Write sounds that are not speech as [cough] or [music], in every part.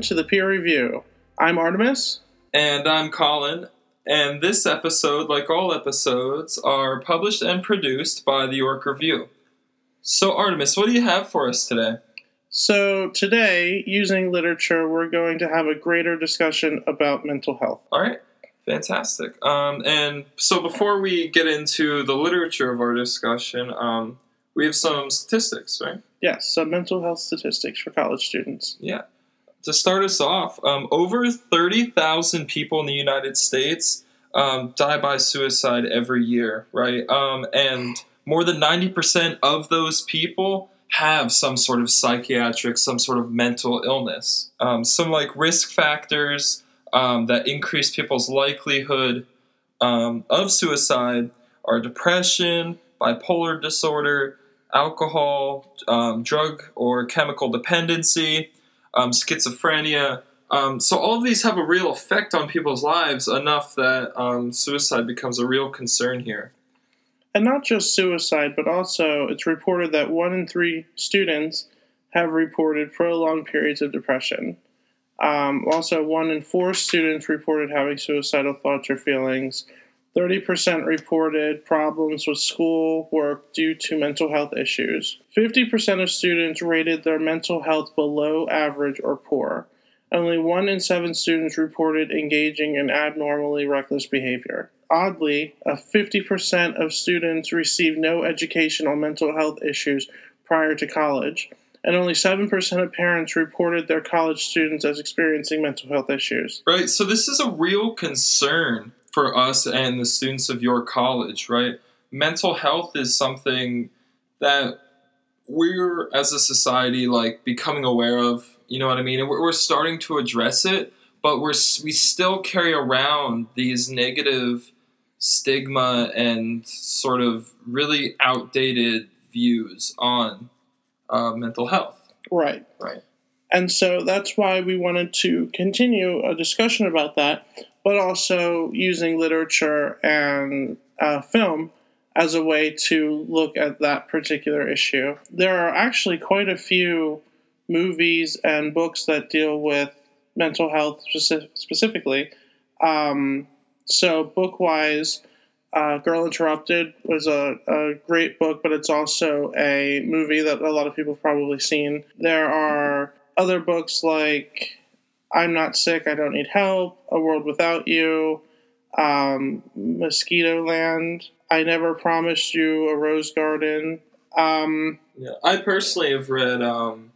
welcome to the peer review. I'm Artemis. And I'm Colin. And this episode, like all episodes, are published and produced by the York Review. So, Artemis, what do you have for us today? So, today, using literature, we're going to have a greater discussion about mental health. All right, fantastic. Um, and so, before we get into the literature of our discussion, um, we have some statistics, right? Yes, some mental health statistics for college students. Yeah. To start us off, um, over 30,000 people in the United States um, die by suicide every year, right? Um, and more than 90% of those people have some sort of psychiatric, some sort of mental illness. Um, some like risk factors um, that increase people's likelihood um, of suicide are depression, bipolar disorder, alcohol, drug or chemical dependency, um, schizophrenia. Um, so all of these have a real effect on people's lives enough that um, suicide becomes a real concern here. And not just suicide, but also it's reported that one in three students have reported prolonged periods of depression. Um, also, one in four students reported having suicidal thoughts or feelings. 30% reported problems with school work due to mental health issues. 50% of students rated their mental health below average or poor. Only one in seven students reported engaging in abnormally reckless behavior. Oddly, a 50% of students received no education on mental health issues prior to college, and only 7% of parents reported their college students as experiencing mental health issues. Right, so this is a real concern for us and the students of your college, right? Mental health is something that we're as a society like becoming aware of. You know what I mean? And we're, we're starting to address it, but we're we still carry around these negative stigma and sort of really outdated views on uh, mental health. Right. Right. And so that's why we wanted to continue a discussion about that but also using literature and uh, film as a way to look at that particular issue. There are actually quite a few movies and books that deal with mental health speci- specifically. Um, so, book wise, uh, Girl Interrupted was a, a great book, but it's also a movie that a lot of people have probably seen. There are other books like I'm Not Sick, I Don't Need Help, A World Without You, um, Mosquitoland, I Never Promised You a Rose Garden. Um, yeah, I personally have read um,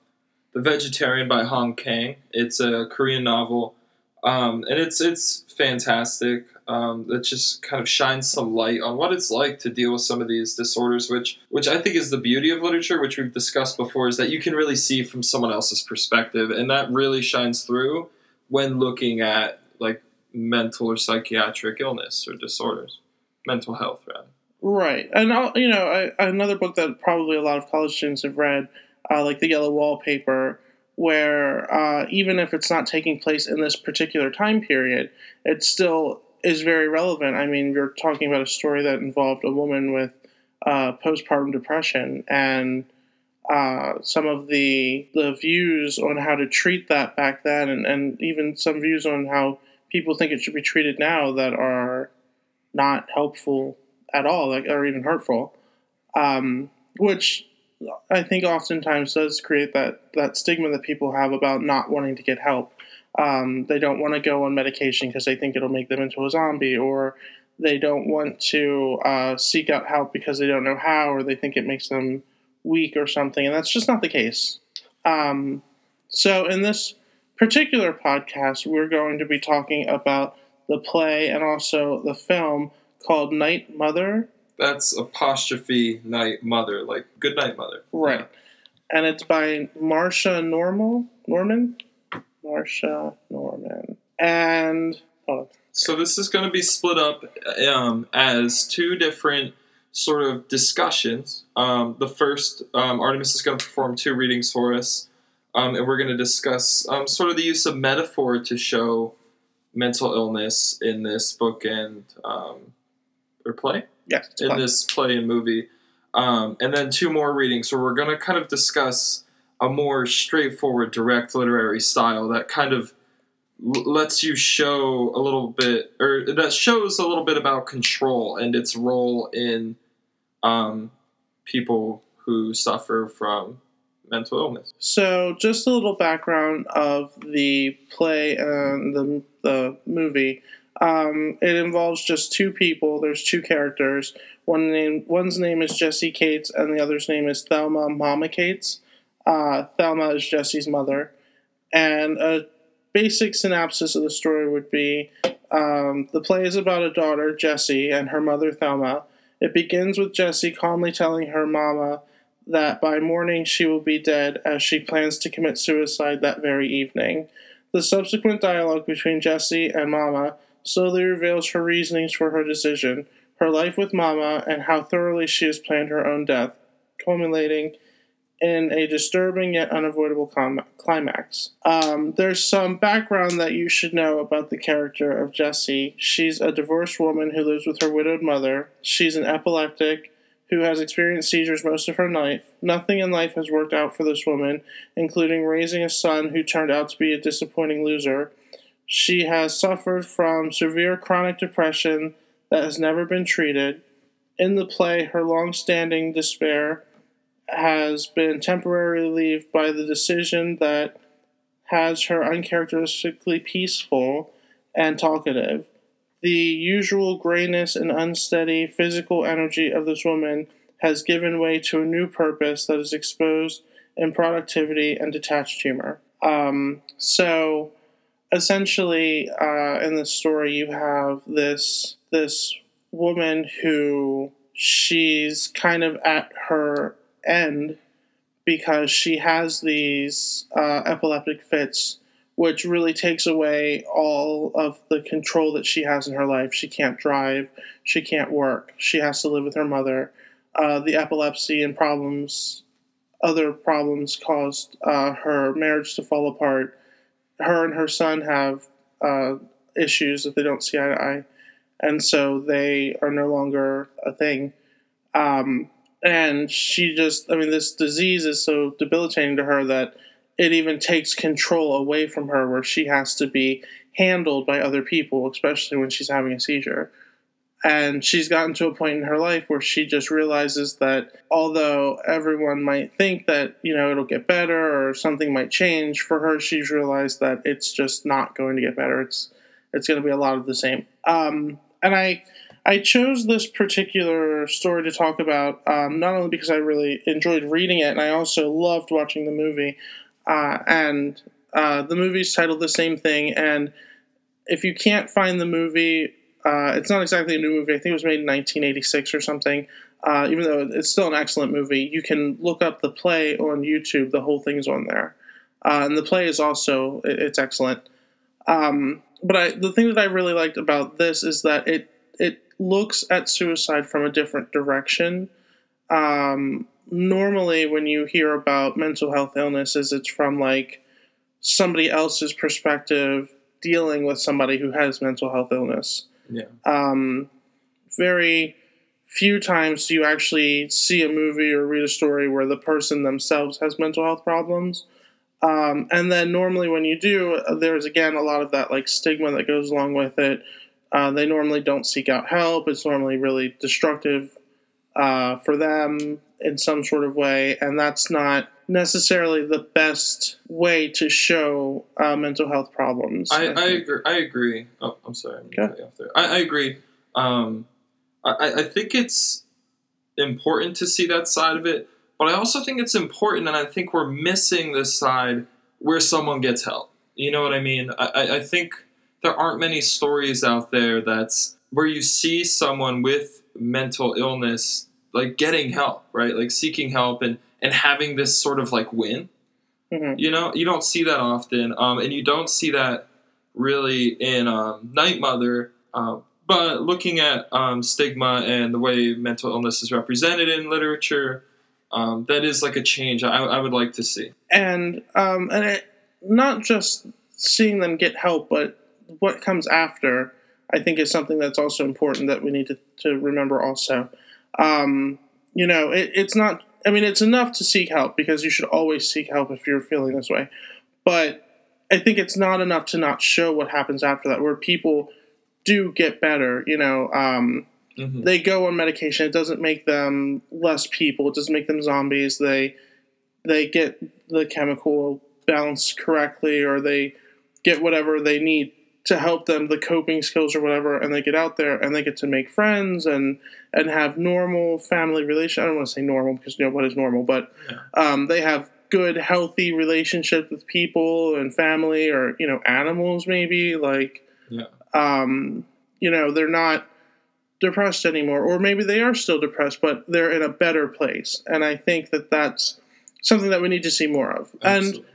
The Vegetarian by Han Kang. It's a Korean novel, um, and it's it's fantastic. Um, that just kind of shines some light on what it's like to deal with some of these disorders, which which I think is the beauty of literature, which we've discussed before, is that you can really see from someone else's perspective, and that really shines through when looking at like mental or psychiatric illness or disorders, mental health rather. Right, and I'll, you know I, another book that probably a lot of college students have read, uh, like the Yellow Wallpaper, where uh, even if it's not taking place in this particular time period, it still is very relevant. I mean, you're talking about a story that involved a woman with uh, postpartum depression and uh, some of the the views on how to treat that back then, and, and even some views on how people think it should be treated now that are not helpful at all, like or even hurtful, um, which I think oftentimes does create that that stigma that people have about not wanting to get help. Um, they don't want to go on medication because they think it'll make them into a zombie, or they don't want to uh, seek out help because they don't know how, or they think it makes them weak or something, and that's just not the case. Um, so, in this particular podcast, we're going to be talking about the play and also the film called Night Mother. That's apostrophe Night Mother, like Good Night Mother. Right. Yeah. And it's by Marsha Normal Norman. Marsha Norman. And so this is going to be split up um, as two different sort of discussions. Um, the first, um, Artemis is going to perform two readings for us, um, and we're going to discuss um, sort of the use of metaphor to show mental illness in this book and um, or play. Yes, in this play and movie, um, and then two more readings where we're going to kind of discuss a more straightforward, direct literary style that kind of lets you show a little bit, or that shows a little bit about control and its role in um, people who suffer from mental illness. So, just a little background of the play and the, the movie. Um, it involves just two people. There's two characters. One name, one's name is Jessie Cates, and the other's name is Thelma Mama Cates. Uh, Thelma is Jessie's mother, and a basic synopsis of the story would be: um, the play is about a daughter, Jessie, and her mother, Thelma. It begins with Jessie calmly telling her mama that by morning she will be dead, as she plans to commit suicide that very evening. The subsequent dialogue between Jessie and Mama slowly reveals her reasonings for her decision, her life with Mama, and how thoroughly she has planned her own death, culminating in a disturbing yet unavoidable climax. Um, there's some background that you should know about the character of Jessie. She's a divorced woman who lives with her widowed mother. She's an epileptic who has experienced seizures most of her life. Nothing in life has worked out for this woman, including raising a son who turned out to be a disappointing loser. She has suffered from severe chronic depression that has never been treated. In the play, her long standing despair has been temporarily relieved by the decision that has her uncharacteristically peaceful and talkative. The usual grayness and unsteady physical energy of this woman has given way to a new purpose that is exposed in productivity and detached humor. Um, so, essentially, uh, in the story, you have this this woman who she's kind of at her end because she has these uh, epileptic fits, which really takes away all of the control that she has in her life. She can't drive, she can't work, she has to live with her mother. Uh, the epilepsy and problems, other problems, caused uh, her marriage to fall apart. Her and her son have uh, issues that they don't see eye to eye, and so they are no longer a thing. Um, and she just i mean this disease is so debilitating to her that it even takes control away from her where she has to be handled by other people especially when she's having a seizure. And she's gotten to a point in her life where she just realizes that although everyone might think that you know it'll get better or something might change for her she's realized that it's just not going to get better. It's it's going to be a lot of the same. Um, and i I chose this particular story to talk about um, not only because I really enjoyed reading it, and I also loved watching the movie. Uh, and uh, the movie's titled the same thing. And if you can't find the movie, uh, it's not exactly a new movie. I think it was made in 1986 or something. Uh, even though it's still an excellent movie, you can look up the play on YouTube. The whole thing's on there, uh, and the play is also it's excellent. Um, but I, the thing that I really liked about this is that it it looks at suicide from a different direction. Um, normally, when you hear about mental health illnesses, it's from like somebody else's perspective dealing with somebody who has mental health illness. Yeah. Um, very few times do you actually see a movie or read a story where the person themselves has mental health problems. Um, and then normally when you do, there's again a lot of that like stigma that goes along with it uh, they normally don't seek out help. It's normally really destructive uh, for them in some sort of way, and that's not necessarily the best way to show uh, mental health problems. I, I, agree. I agree. Oh, I'm sorry. I'm okay. off there. I, I agree. Um, I, I think it's important to see that side of it, but I also think it's important, and I think we're missing this side where someone gets help. You know what I mean? I, I think there aren't many stories out there that's where you see someone with mental illness like getting help, right? Like seeking help and and having this sort of like win. Mm-hmm. You know, you don't see that often, um, and you don't see that really in um, Night Mother. Uh, but looking at um, stigma and the way mental illness is represented in literature, um, that is like a change I, I, would like to see. And um, and it, not just seeing them get help, but what comes after, I think, is something that's also important that we need to, to remember also. Um, you know, it, it's not I mean, it's enough to seek help because you should always seek help if you're feeling this way. But I think it's not enough to not show what happens after that, where people do get better. You know, um, Mhm. they go on medication. It doesn't make them less people. It doesn't make them zombies. They they get the chemical balance correctly, or they get whatever they need to help them, the coping skills or whatever, and they get out there and they get to make friends and and have normal family relation. I don't want to say normal because you know what is normal, but um, they have good, healthy relationships with people and family, or you know, animals maybe like Yeah. um, you know, they're not depressed anymore, or maybe they are still depressed, but they're in a better place. And I think that that's something that we need to see more of. And Absolutely.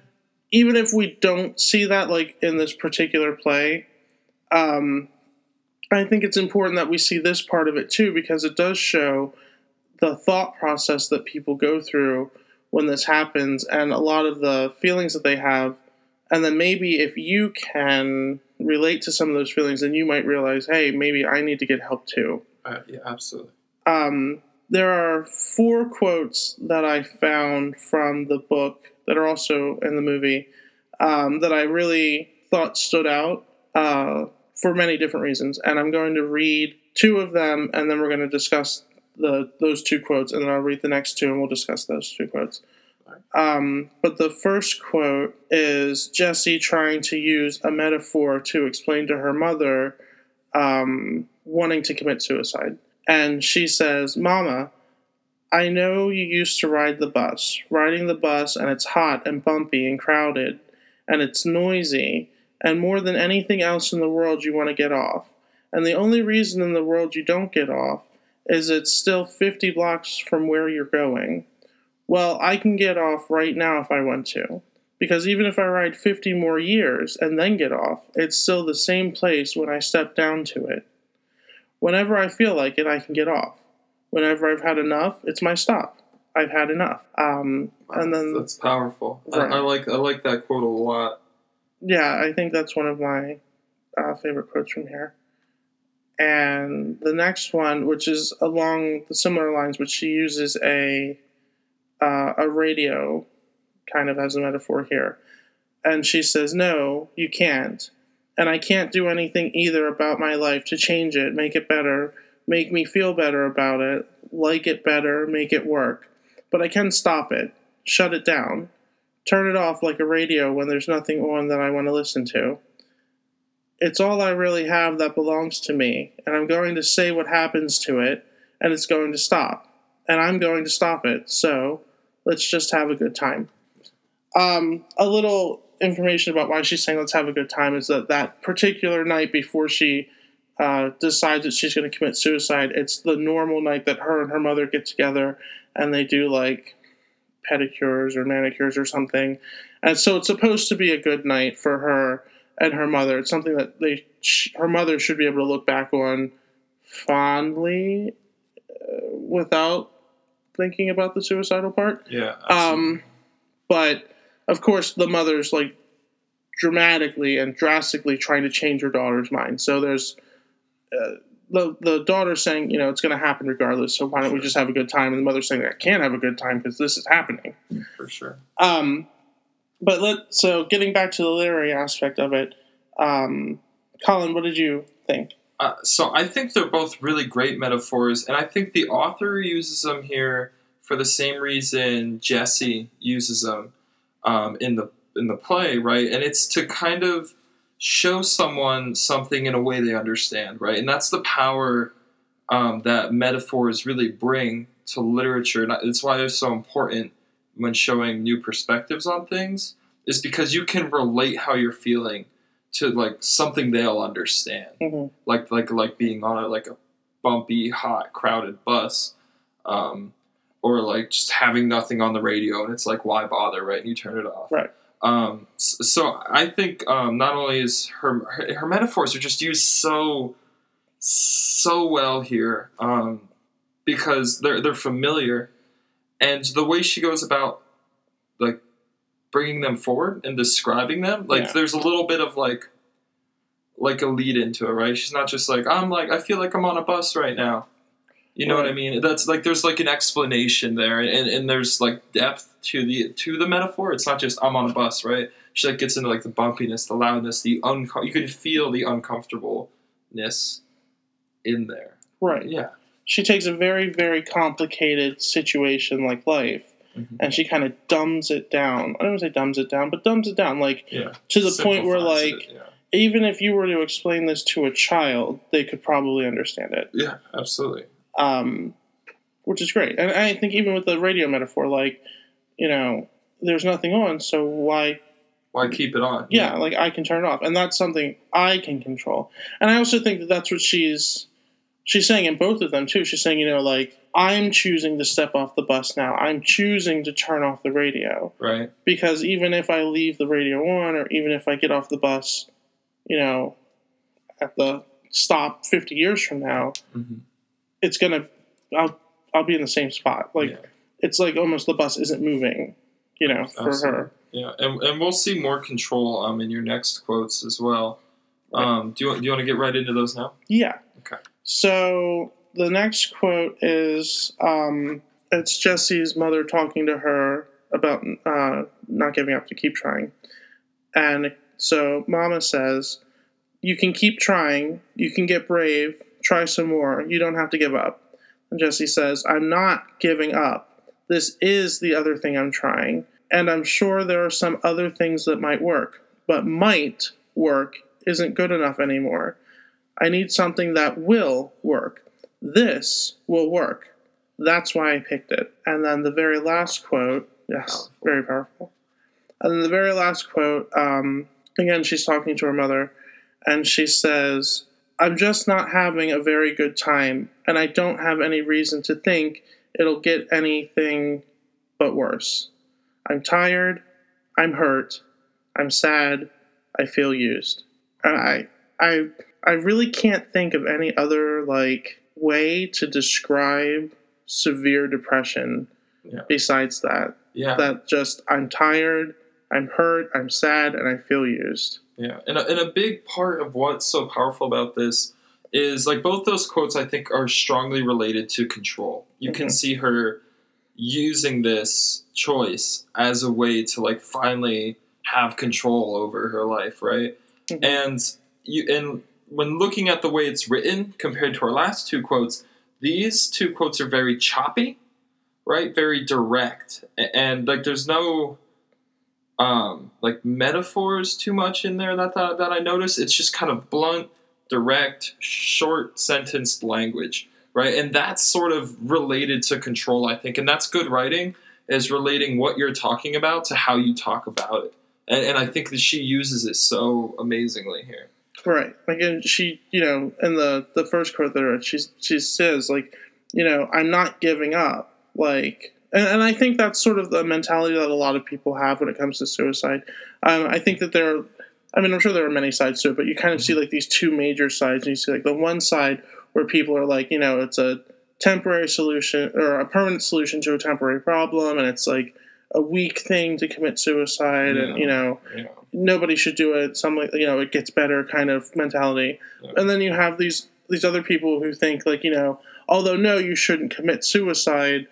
Even if we don't see that, like in this particular play, um, I think it's important that we see this part of it too, because it does show the thought process that people go through when this happens and a lot of the feelings that they have. And then maybe if you can relate to some of those feelings, then you might realize, hey, maybe I need to get help too. Uh, yeah, absolutely. Um, there are four quotes that I found from the book that are also in the movie um, that I really thought stood out uh, for many different reasons. And I'm going to read two of them, and then we're going to discuss the those two quotes, and then I'll read the next two, and we'll discuss those two quotes. Um, but the first quote is Jessie trying to use a metaphor to explain to her mother um, wanting to commit suicide. And she says, Mama, I know you used to ride the bus. Riding the bus, and it's hot and bumpy and crowded, and it's noisy, and more than anything else in the world, you want to get off. And the only reason in the world you don't get off is it's still 50 blocks from where you're going. Well, I can get off right now if I want to. Because even if I ride 50 more years and then get off, it's still the same place when I step down to it. Whenever I feel like it, I can get off. Whenever I've had enough, it's my stop. I've had enough. Um, and then, that's powerful. I, Right. I like I like that quote a lot. yeah, I think that's one of my uh, favorite quotes from here. And the next one, which is along the similar lines, but she uses a uh, a radio kind of as a metaphor here. And she says, No, you can't. And I can't do anything either about my life to change it, make it better, make me feel better about it, like it better, make it work. But I can stop it, shut it down, turn it off like a radio when there's nothing on that I want to listen to. It's all I really have that belongs to me, and I'm going to say what happens to it, and it's going to stop. And I'm going to stop it, so let's just have a good time. Um, a little information about why she's saying let's have a good time is that that particular night before she uh, decides that she's going to commit suicide, it's the normal night that her and her mother get together and they do like pedicures or manicures or something. And so it's supposed to be a good night for her and her mother. It's something that they sh- her mother should be able to look back on fondly uh, without thinking about the suicidal part. Yeah. Um, but of course, the mother's like dramatically and drastically trying to change her daughter's mind. So there's uh, the the daughter saying, you know, it's going to happen regardless. So why don't we just have a good time? And the mother saying, I can't have a good time because this is happening. for sure. Um, but let so getting back to the literary aspect of it, um, Colin, what did you think? Uh, so I think they're both really great metaphors, and I think the author uses them here for the same reason Jessie uses them um, in the in the play, right? And it's to kind of show someone something in a way they understand, right? And that's the power um, that metaphors really bring to literature. And it's why they're so important when showing new perspectives on things, is because you can relate how you're feeling to like something they'll understand Mhm. like like like being on a like a bumpy, hot, crowded bus, um, or like just having nothing on the radio and it's like why bother, right? And you turn it off, Right. Um, so I think um, not only is her, her her metaphors are just used so so well here um, because they're they're familiar, and the way she goes about like bringing them forward and describing them, like Yeah. there's a little bit of like like a lead into it, right? She's not just like I'm like I feel like I'm on a bus right now. You know what I mean? That's like there's like an explanation there, and, and there's like depth to the to the metaphor. It's not just I'm on a bus, right? She like gets into like the bumpiness, the loudness, the uncom. You can feel the uncomfortableness in there. Right. Yeah. She takes a very, very complicated situation like life Mhm. and she kind of dumbs it down. I don't want to say dumbs it down, but dumbs it down. Like Yeah. to the point where, like, it, yeah. even if you were to explain this to a child, they could probably understand it. yeah, absolutely. Um, which is great. And I think even with the radio metaphor, like, you know, there's nothing on, so why? Why keep it on? Yeah, like I can turn it off, and that's something I can control. And I also think that that's what she's she's saying in both of them too. She's saying, you know, like I'm choosing to step off the bus now. I'm choosing to turn off the radio Right. because even if I leave the radio on, or even if I get off the bus, you know, at the stop 50 years from now, Mhm. It's gonna I'll I'll be in the same spot. Like Yeah. it's like almost the bus isn't moving, you know, for Absolutely. her. Yeah, and, and we'll see more control um in your next quotes as well. Um, do you do you want to get right into those now? Yeah. Okay. So the next quote is um, it's Jessie's mother talking to her about uh, not giving up to keep trying, and so Mama says, "You can keep trying. You can get brave. Try some more. You don't have to give up." And Jessie says, "I'm not giving up. This is the other thing I'm trying, and I'm sure there are some other things that might work, but might work isn't good enough anymore." I need something that will work. This will work. That's why I picked it. And then the very last quote, yes, very powerful. And then the very last quote, um, again, she's talking to her mother, and she says, I'm just not having a very good time, and I don't have any reason to think it'll get anything but worse. I'm tired, I'm hurt, I'm sad, I feel used. And I, I, I really can't think of any other like way to describe severe depression Yeah. besides that. Yeah, That just I'm tired, I'm hurt, I'm sad, and I feel used. yeah, and a, and a big part of what's so powerful about this is like both those quotes I think are strongly related to control. You can Mhm. see her using this choice as a way to like finally have control over her life, right? Mhm. And you and when looking at the way it's written compared to our last two quotes, these two quotes are very choppy, right? Very direct, and like there's no um like metaphors too much in there that that, that I noticed. It's just kind of blunt, direct, short sentenced language, right? And that's sort of related to control, I think, and that's good writing is relating what you're talking about to how you talk about it. And, and I think that she uses it so amazingly here. Right. Like and she, you know, in the the first quote there, she she says like, you know, I'm not giving up. Like, and, and I think that's sort of the mentality that a lot of people have when it comes to suicide. Um, I think that there, are, I mean, I'm sure there are many sides to it, but you kind of see like these two major sides. And you see like the one side where people are like, you know, it's a temporary solution or a permanent solution to a temporary problem, and it's like a weak thing to commit suicide, and you know, Yeah. nobody should do it. Some like you know, it gets better kind of mentality. Yeah. And then you have these these other people who think like you know, although no, you shouldn't commit suicide.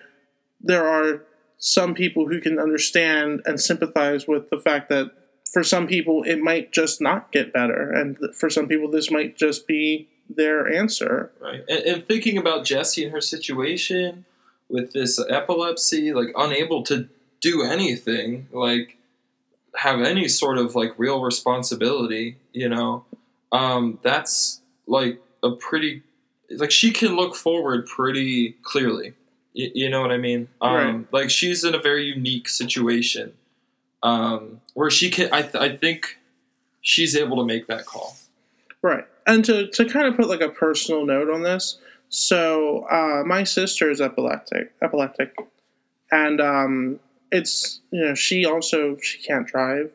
There are some people who can understand and sympathize with the fact that for some people it might just not get better, and for some people this might just be their answer. Right. And, and thinking about Jessie and her situation with this epilepsy, like unable to do anything, like have any sort of like real responsibility, you know, um, that's like a pretty, like she can look forward pretty clearly. Y- you know what I mean? Um, Right. Like she's in a very unique situation um, where she can, I, th- I think she's able to make that call. Right. And to, to kind of put like a personal note on this, so uh, my sister is epileptic, epileptic, and um, it's you know she also she can't drive.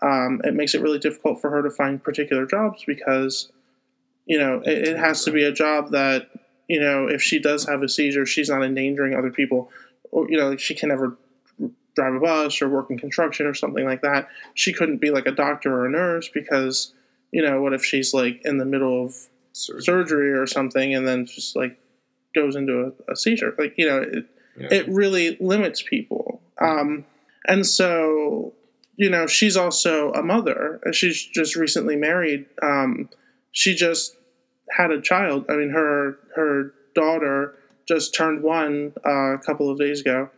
Um, it makes it really difficult for her to find particular jobs because you know it, it has to be a job that you know if she does have a seizure, she's not endangering other people, or you know like she can never drive a bus or work in construction or something like that. She couldn't be like a doctor or a nurse because you know what if she's like in the middle of Surgery. surgery or something and then just like goes into a, a seizure. Like you know, it, Yeah. it really limits people. Um, and so you know, she's also a mother. She's just recently married. Um, she just had a child. I mean, her her daughter just turned one uh, a couple of days ago.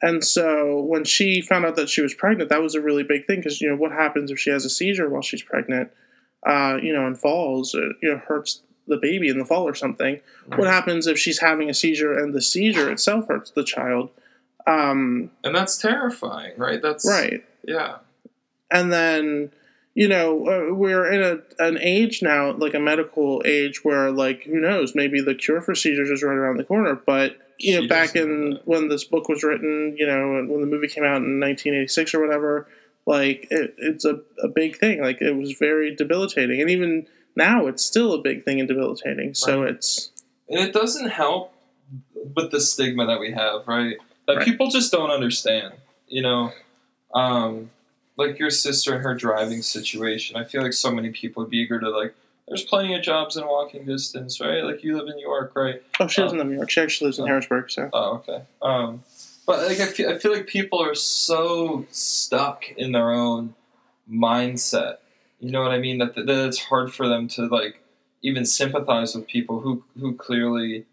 And so when she found out that she was pregnant, that was a really big thing because you know what happens if she has a seizure while she's pregnant, uh, you know, and falls, or, you know, hurts the baby in the fall or something. What happens if she's having a seizure and the seizure itself hurts the child? Um, and that's terrifying, right? That's right. Yeah, and then you know uh, we're in a an age now like a medical age where like who knows maybe the cure for seizures is right around the corner but you know She back in that. when this book was written you know when the movie came out in 1986 or whatever like it, it's a, a big thing like it was very debilitating and even now it's still a big thing and debilitating so Right. it's and it doesn't help with the stigma that we have, right? That Right. people just don't understand. You know, um, like your sister and her driving situation. I feel like so many people would be eager to like. There's plenty of jobs in walking distance, right? Like you live in New York, right? oh she doesn't in new york she actually lives in harrisburg so Oh, okay. Um, but like I feel, I feel like people are so stuck in their own mindset. You know what I mean? That, that it's hard for them to like even sympathize with people who who clearly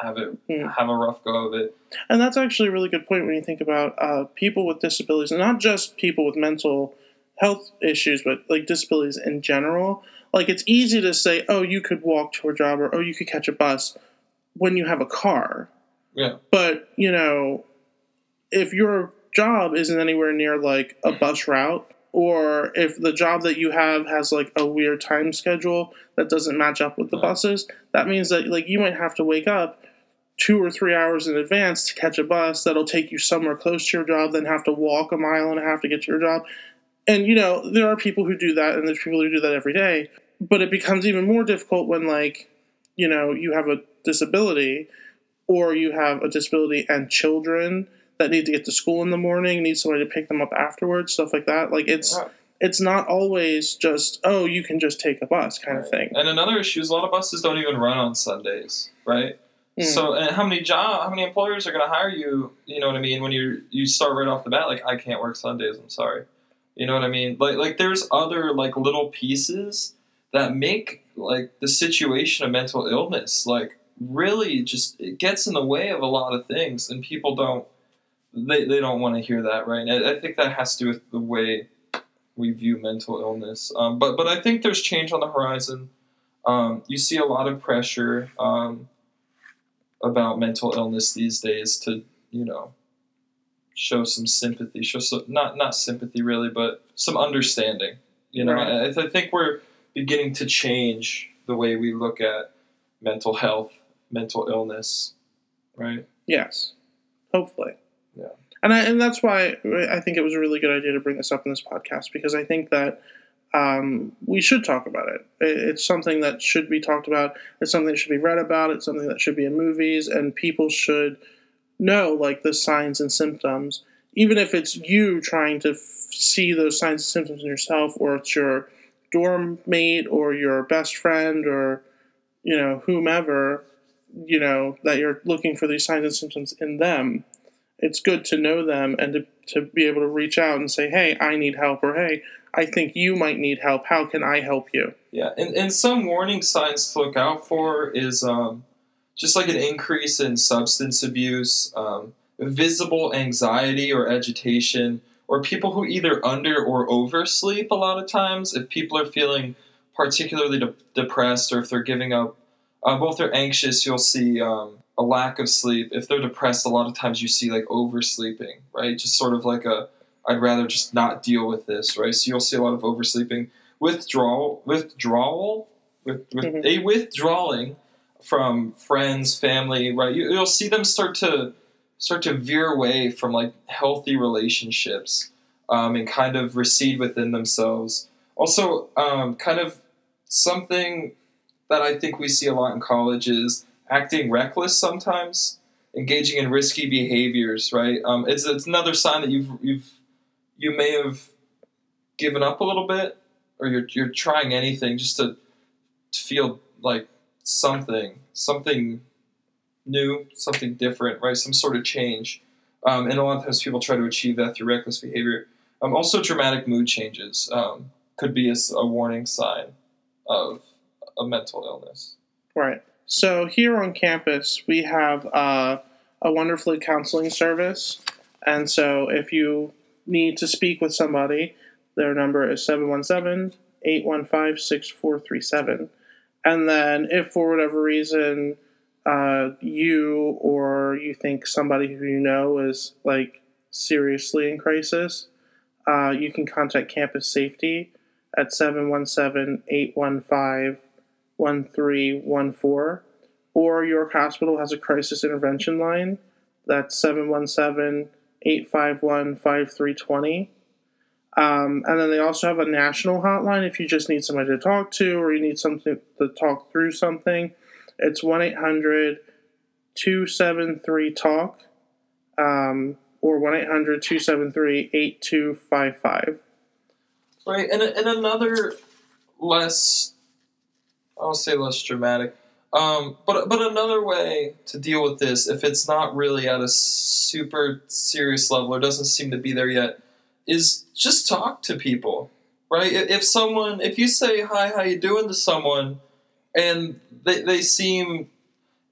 have it Hmm. have a rough go of it. And that's actually a really good point when you think about uh, people with disabilities, and not just people with mental health issues, but like disabilities in general. Like it's easy to say, oh, you could walk to a job or oh, you could catch a bus when you have a car. Yeah. But, you know, if your job isn't anywhere near like a bus route, or if the job that you have has like a weird time schedule that doesn't match up with the buses, that means that like you might have to wake up two or three hours in advance to catch a bus that'll take you somewhere close to your job, then have to walk a mile and a half to get to your job. And you know, there are people who do that and there's people who do that every day. But it becomes even more difficult when like, you know, you have a disability or you have a disability and children that need to get to school in the morning, need somebody to pick them up afterwards, stuff like that. Like it's Yeah. it's not always just, oh, you can just take a bus kind of thing. And another issue is a lot of buses don't even run on Sundays, right? Mm. So, and how many job, how many employers are going to hire you? You know what I mean? When you you start right off the bat, like I can't work Sundays. I'm sorry. You know what I mean? Like like there's other like little pieces that make like the situation of mental illness like really just it gets in the way of a lot of things, and people don't they they don't want to hear that, right? And I, I think that has to do with the way we view mental illness. Um, but but I think there's change on the horizon. Um, you see a lot of pressure. Um, about mental illness these days to you know show some sympathy show some not not sympathy really but some understanding you know Right. I, I think we're beginning to change the way we look at mental health mental illness right Yes, hopefully. And I, and that's why I think it was a really good idea to bring this up in this podcast because I think that um, we should talk about it. It- It's something that should be talked about. It's something that should be read about. It's something that should be in movies, and people should know like the signs and symptoms, even if it's you trying to f- see those signs and symptoms in yourself, or it's your dorm mate or your best friend or you know whomever you know that you're looking for these signs and symptoms in them it's good to know them and to, to be able to reach out and say hey i need help or hey i think you might need help. How can i help you? Yeah and, and some warning signs to look out for is um, just like an increase in substance abuse um, visible anxiety or agitation or people who either under or oversleep a lot of times. If people are feeling particularly de- depressed or if they're giving up uh, both they're anxious you'll see um, a lack of sleep. If they're depressed a lot of times you see like oversleeping right? Just sort of like a i'd rather just not deal with this right? So you'll see a lot of oversleeping. Withdrawal withdrawal? With, with Mhm. a withdrawing from friends family right? You, you'll see them start to start to veer away from like healthy relationships um, and kind of recede within themselves. Also um, kind of something that i think we see a lot in college is acting reckless sometimes engaging in risky behaviors right um, it's, it's another sign that you've you've you may have given up a little bit or you're, you're trying anything just to, to feel like something something new, something different, right? Some sort of change. Um, and a lot of times people try to achieve that through reckless behavior. Um, also, dramatic mood changes um, could be a, a warning sign of a mental illness. Right. So here on campus, we have uh, a wonderful counseling service. And so if you need to speak with somebody, their number is 717 815 6437. And then if for whatever reason uh, you or you think somebody who you know is like seriously in crisis, uh, you can contact Campus Safety at 717 815 1314. Or York Hospital has a crisis intervention line that's 717 851 5320. Um, and then they also have a national hotline if you just need somebody to talk to or you need something to talk through something. It's 1 800 273 TALK um, or 1 800 273 8255. Right, and, and another less, I'll say less dramatic, um, but but another way to deal with this, if it's not really at a super serious level or doesn't seem to be there yet, is just talk to people, right? If someone, if you say hi, how you doing? to someone, and they they seem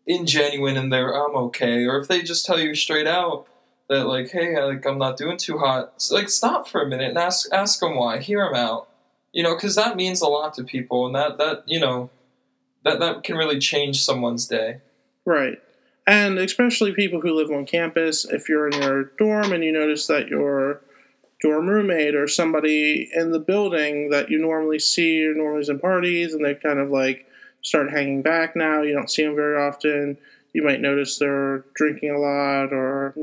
ingenuine and they're I'm okay, or if they just tell you straight out that like, hey, like I'm not doing too hot, so, like stop for a minute and ask ask them why, hear them out, you know, because that means a lot to people, and that that you know that that can really change someone's day. Right. And especially people who live on campus, if you're in your dorm and you notice that your dorm roommate or somebody in the building that you normally see or normally is in parties and they kind of like start hanging back now, you don't see them very often. You might notice they're drinking a lot or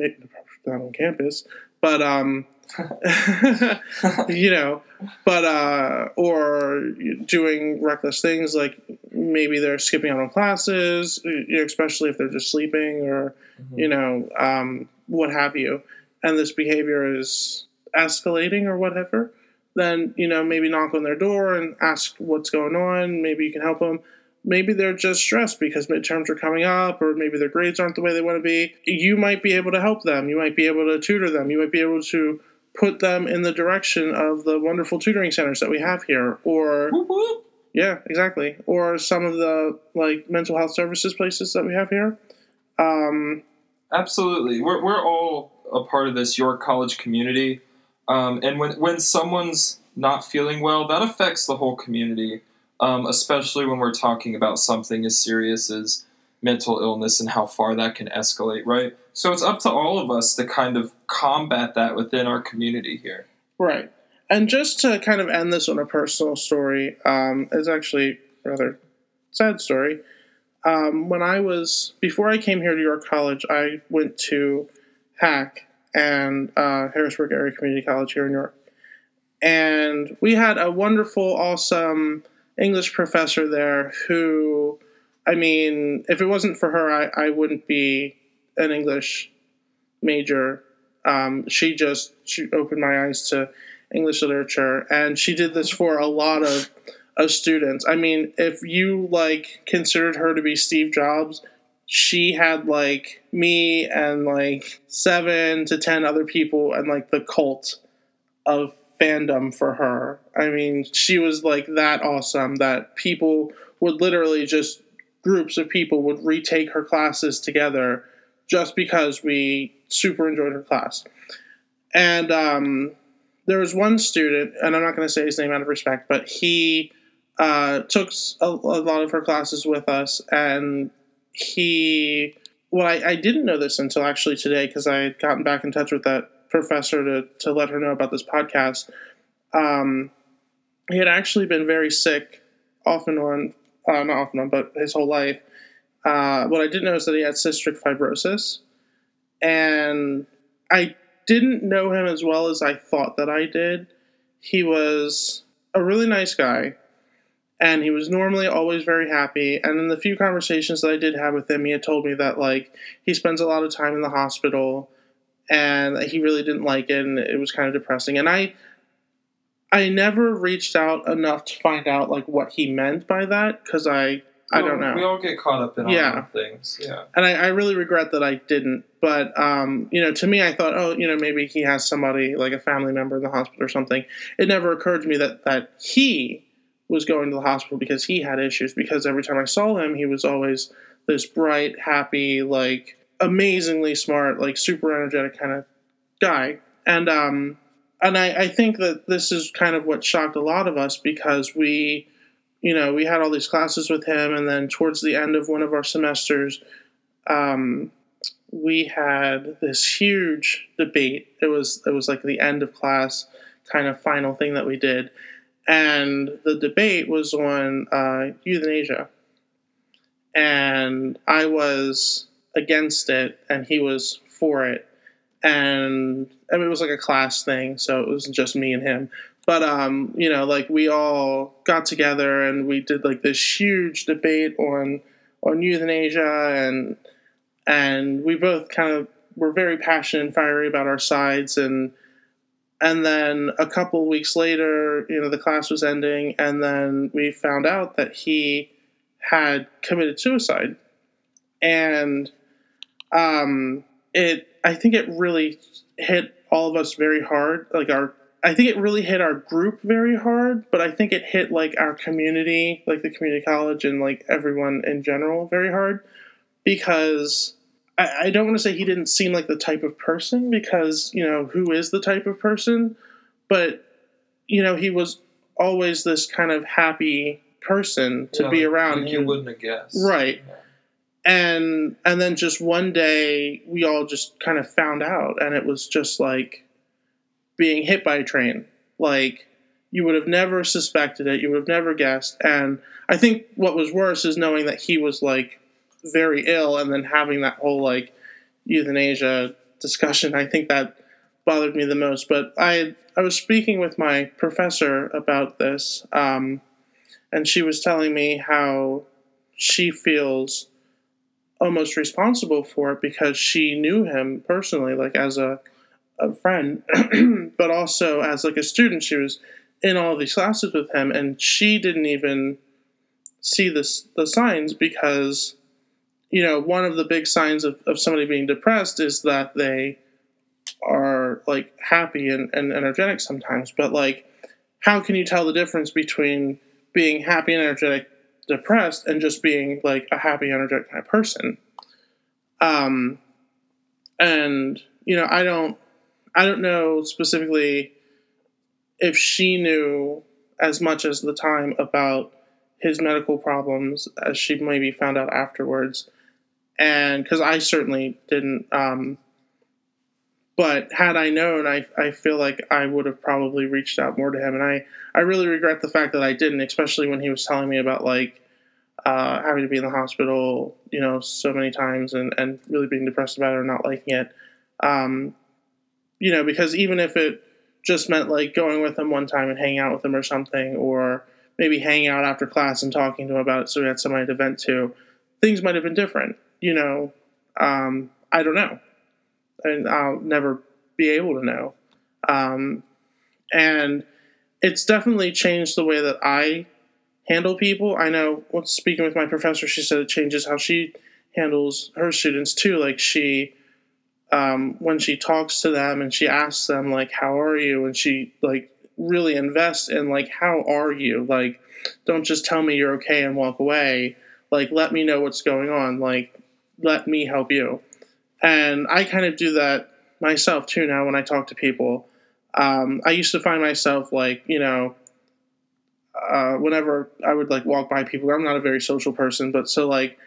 not on campus, but um, [laughs] you know, but uh, or doing reckless things like maybe they're skipping out on classes, especially if they're just sleeping or mm-hmm. you know um, what have you, and this behavior is escalating or whatever. Then you know maybe knock on their door and ask what's going on. Maybe you can help them maybe they're just stressed because midterms are coming up or maybe their grades aren't the way they want to be you might be able to help them you might be able to tutor them you might be able to put them in the direction of the wonderful tutoring centers that we have here or yeah exactly. Or some of the like mental health services places that we have here. Um, absolutely. We're, we're all a part of this york college community. Um, and when, when someone's not feeling well that affects the whole community um, especially when we're talking about something as serious as mental illness and how far that can escalate, right? So it's up to all of us to kind of combat that within our community here. Right. And just to kind of end this on a personal story, um, it's actually a rather sad story. Um, when I was, before I came here to York College, I went to HAC and uh, Harrisburg Area Community College here in York. And we had a wonderful, awesome English professor there who I mean, if it wasn't for her, I, I wouldn't be an English major. Um, she just she opened my eyes to English literature, and she did this for a lot of of students. I mean, if you like considered her to be Steve Jobs, she had like me and like seven to ten other people and like the cult of fandom for her. I mean, she was like that awesome that people would literally just groups of people would retake her classes together just because we super enjoyed her class. And um, there was one student, and I'm not going to say his name out of respect, but he uh, took a, a, lot of her classes with us, and he. Well, I, I didn't know this until actually today because I had gotten back in touch with that professor to, to let her know about this podcast. Um, he had actually been very sick off and on uh, not off and on, but his whole life. Uh, what I didn't know is that he had cystic fibrosis, and I didn't know him as well as I thought that I did. He was a really nice guy, and he was normally always very happy. And in the few conversations that I did have with him, he had told me that like he spends a lot of time in the hospital, and he really didn't like it, and it was kind of depressing. And I I never reached out enough to find out like what he meant by that because I I don't know. We all get caught up in Yeah. things. Yeah. and I, I really regret that I didn't. But um, you know, to me, I thought, oh, you know, maybe he has somebody like a family member in the hospital or something. It never occurred to me that that he was going to the hospital because he had issues. Because every time I saw him, he was always this bright, happy, like amazingly smart, like super energetic kind of guy. And um, and I, I think that this is kind of what shocked a lot of us because we you know, we had all these classes with him, and then towards the end of one of our semesters, um, we had this huge debate. It was it was like the end of class kind of final thing that we did, and the debate was on uh, euthanasia, and I was against it, and he was for it, and I mean, it was like a class thing, so it wasn't just me and him but um, you know, like we all got together and we did like this huge debate on on euthanasia and and we both kind of were very passionate and fiery about our sides and and then a couple weeks later, you know, the class was ending and then we found out that he had committed suicide. And um it I think it really hit all of us very hard, like our I think it really hit our group very hard, but I think it hit like our community, like the community college and like everyone in general very hard because I, I don't want to say he didn't seem like the type of person because, you know, who is the type of person? But, you know, he was always this kind of happy person to Yeah, be around. Like you wouldn't have guessed. Right. Yeah. and and then just one day we all just kind of found out and it was just like being hit by a train. Like you would have never suspected it. You would have never guessed. And i think what was worse is knowing that he was like very ill and then having that whole like euthanasia discussion i think that bothered me the most. But i i was speaking with my professor about this um, and she was telling me how she feels almost responsible for it because she knew him personally, like as a, a friend, [clears throat] but also as like a student. She was in all these classes with him, and she didn't even see this the signs because you know one of the big signs of, of somebody being depressed is that they are like happy and, and energetic sometimes but like how can you tell the difference between being happy and energetic depressed and just being like a happy energetic kind of person um and you know i don't i don't know specifically if she knew as much as the time about his medical problems as she maybe found out afterwards and because i certainly didn't um but had i known i i feel like i would have probably reached out more to him and i i really regret the fact that i didn't especially when he was telling me about like uh, having to be in the hospital, you know, so many times and, and really being depressed about it or not liking it. Um, you know, because even if it just meant like going with him one time and hanging out with him or something, or maybe hanging out after class and talking to him about it so we had somebody to vent to, things might have been different. You know, um, I don't know. And I'll never be able to know. Um, and it's definitely changed the way that I handle people. I know, well, speaking with my professor, she said it changes how she handles her students too. Like she, um, when she talks to them and she asks them like, "How are you?" and she like really invests in like, "How are you?" Like, don't just tell me you're okay and walk away. Like, let me know what's going on. Like, let me help you. And I kind of do that myself too now when I talk to people. Um, I used to find myself like, you know, uh, whenever I would like walk by people, I'm not a very social person, but so like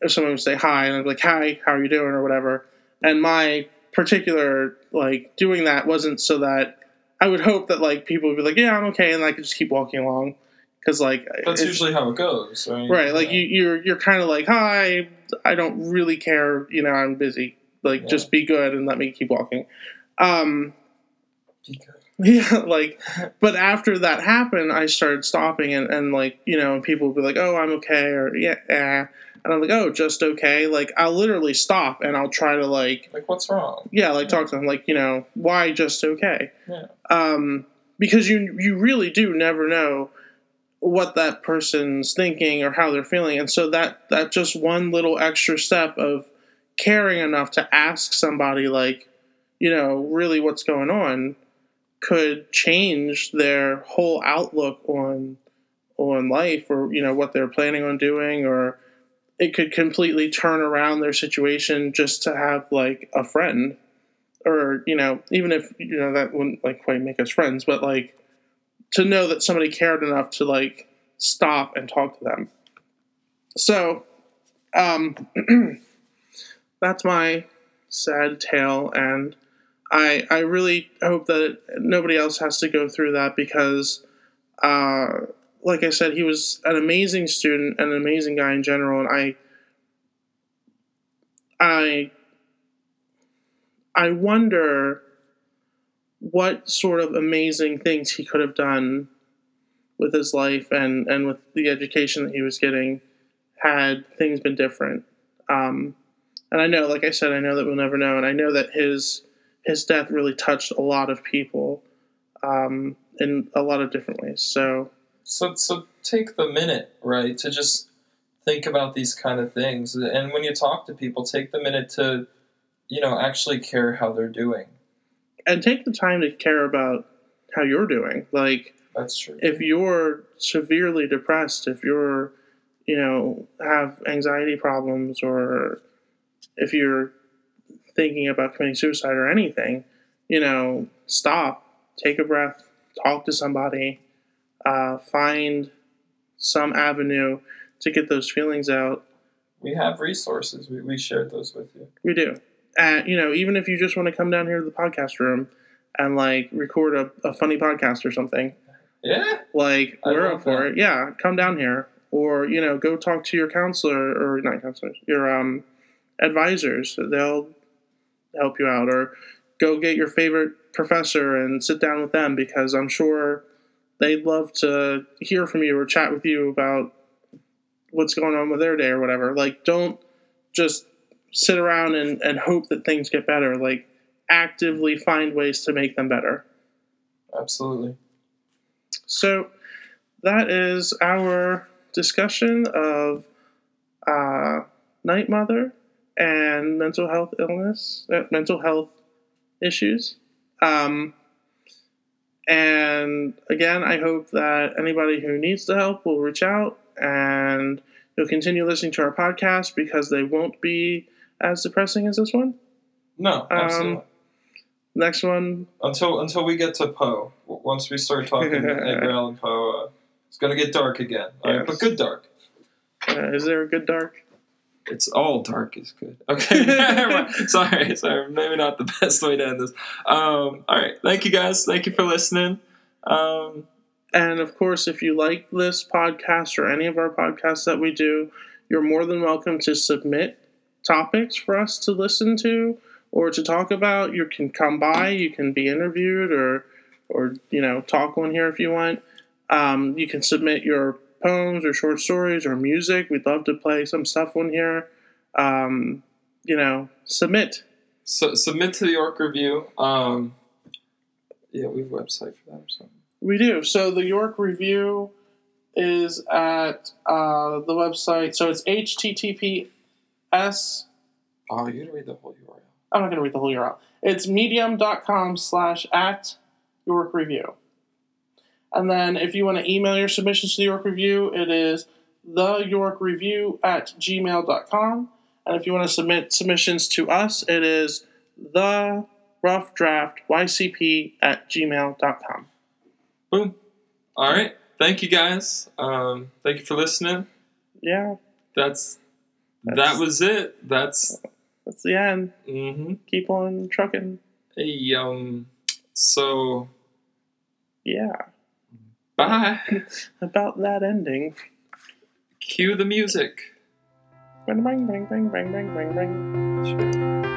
if someone would say hi and I'd be like, hi, how are you doing or whatever. And my particular like doing that wasn't so that I would hope that like people would be like, yeah, I'm okay, and I could just keep walking along because like That's usually how it goes, right? right. Like Yeah. you, you're you're kind of like, hi, I don't really care, you know, I'm busy. Like Yeah. just be good and let me keep walking. Um, Because- [laughs] yeah, like, but after that happened, I started stopping and, and like, you know, and people would be like, oh, I'm okay, or yeah, eh. And I'm like, oh, just okay. Like, I'll literally stop and I'll try to like, Like, what's wrong? yeah, like talk to them, like, you know, why just okay? Yeah. Um, because you you really do never know what that person's thinking or how they're feeling and so that that just one little extra step of caring enough to ask somebody like you know really what's going on could change their whole outlook on on life or you know what they're planning on doing or it could completely turn around their situation just to have like a friend. Or you know even if you know that wouldn't like quite make us friends but like to know that somebody cared enough to like stop and talk to them. So um [clears throat] that's my sad tale and i i really hope that nobody else has to go through that because uh like i said he was an amazing student and an amazing guy in general and i i I wonder what sort of amazing things he could have done with his life and, and with the education that he was getting had things been different. Um, and I know, like I said, I know that we'll never know, and I know that his his death really touched a lot of people um, in a lot of different ways. So, so so take the minute, right, to just think about these kind of things, and when you talk to people, take the minute to you know, actually care how they're doing. And take the time to care about how you're doing. Like, that's true. If you're severely depressed, if you're, you know, have anxiety problems, or if you're thinking about committing suicide or anything, you know, stop, take a breath, talk to somebody, uh, find some avenue to get those feelings out. We have resources. We, we shared those with you. We do and you know, even if you just want to come down here to the podcast room and like record a, a funny podcast or something. Yeah. Like we're up for that. it. Yeah, come down here. Or, you know, go talk to your counselor or not counselors, your um advisors. They'll help you out. Or go get your favorite professor and sit down with them because I'm sure they'd love to hear from you or chat with you about what's going on with their day or whatever. Like don't just sit around and, and hope that things get better. Like actively find ways to make them better. Absolutely. So that is our discussion of uh, Night Mother and mental health illness, uh, mental health issues. Um, and again, I hope that anybody who needs the help will reach out and you'll continue listening to our podcast because they won't be as depressing as this one. No, um, absolutely. Um, next one. Until until we get to Poe. Once we start talking [laughs] Edgar Allan Poe, uh, it's gonna get dark again. Yes. but good dark. Uh, is there a good dark? It's all dark is good. [laughs] Okay, [laughs] sorry, sorry. Maybe not the [laughs] best way to end this. Um, all right, thank you guys. Thank you for listening. Um, and of course, if you like this podcast or any of our podcasts that we do, you're more than welcome to submit topics for us to listen to or to talk about, you can come by. You can be interviewed or or you know talk on here if you want. Um, you can submit your poems or short stories or music. We'd love to play some stuff on here. Um, you know, submit. So, submit to the York Review. Um, yeah, we have a website for that or something. We do. So the York Review is at uh, the website. So it's https. Oh, you're gonna read the whole URL. I'm not gonna read the whole URL. It's medium.com slash at York Review. And then if you want to email your submissions to the York Review, it is the York Review at gmail.com. And if you want to submit submissions to us, it is the rough draft YCP at gmail.com. Boom. All right. Thank you guys. Um, thank you for listening. Yeah. That's that was it. That's that's the end. Mm-hmm. Keep on trucking. Hey, um, so yeah. Bye. About that ending. Cue the music. Bang bang bang bang bang bang bang bang. Sure.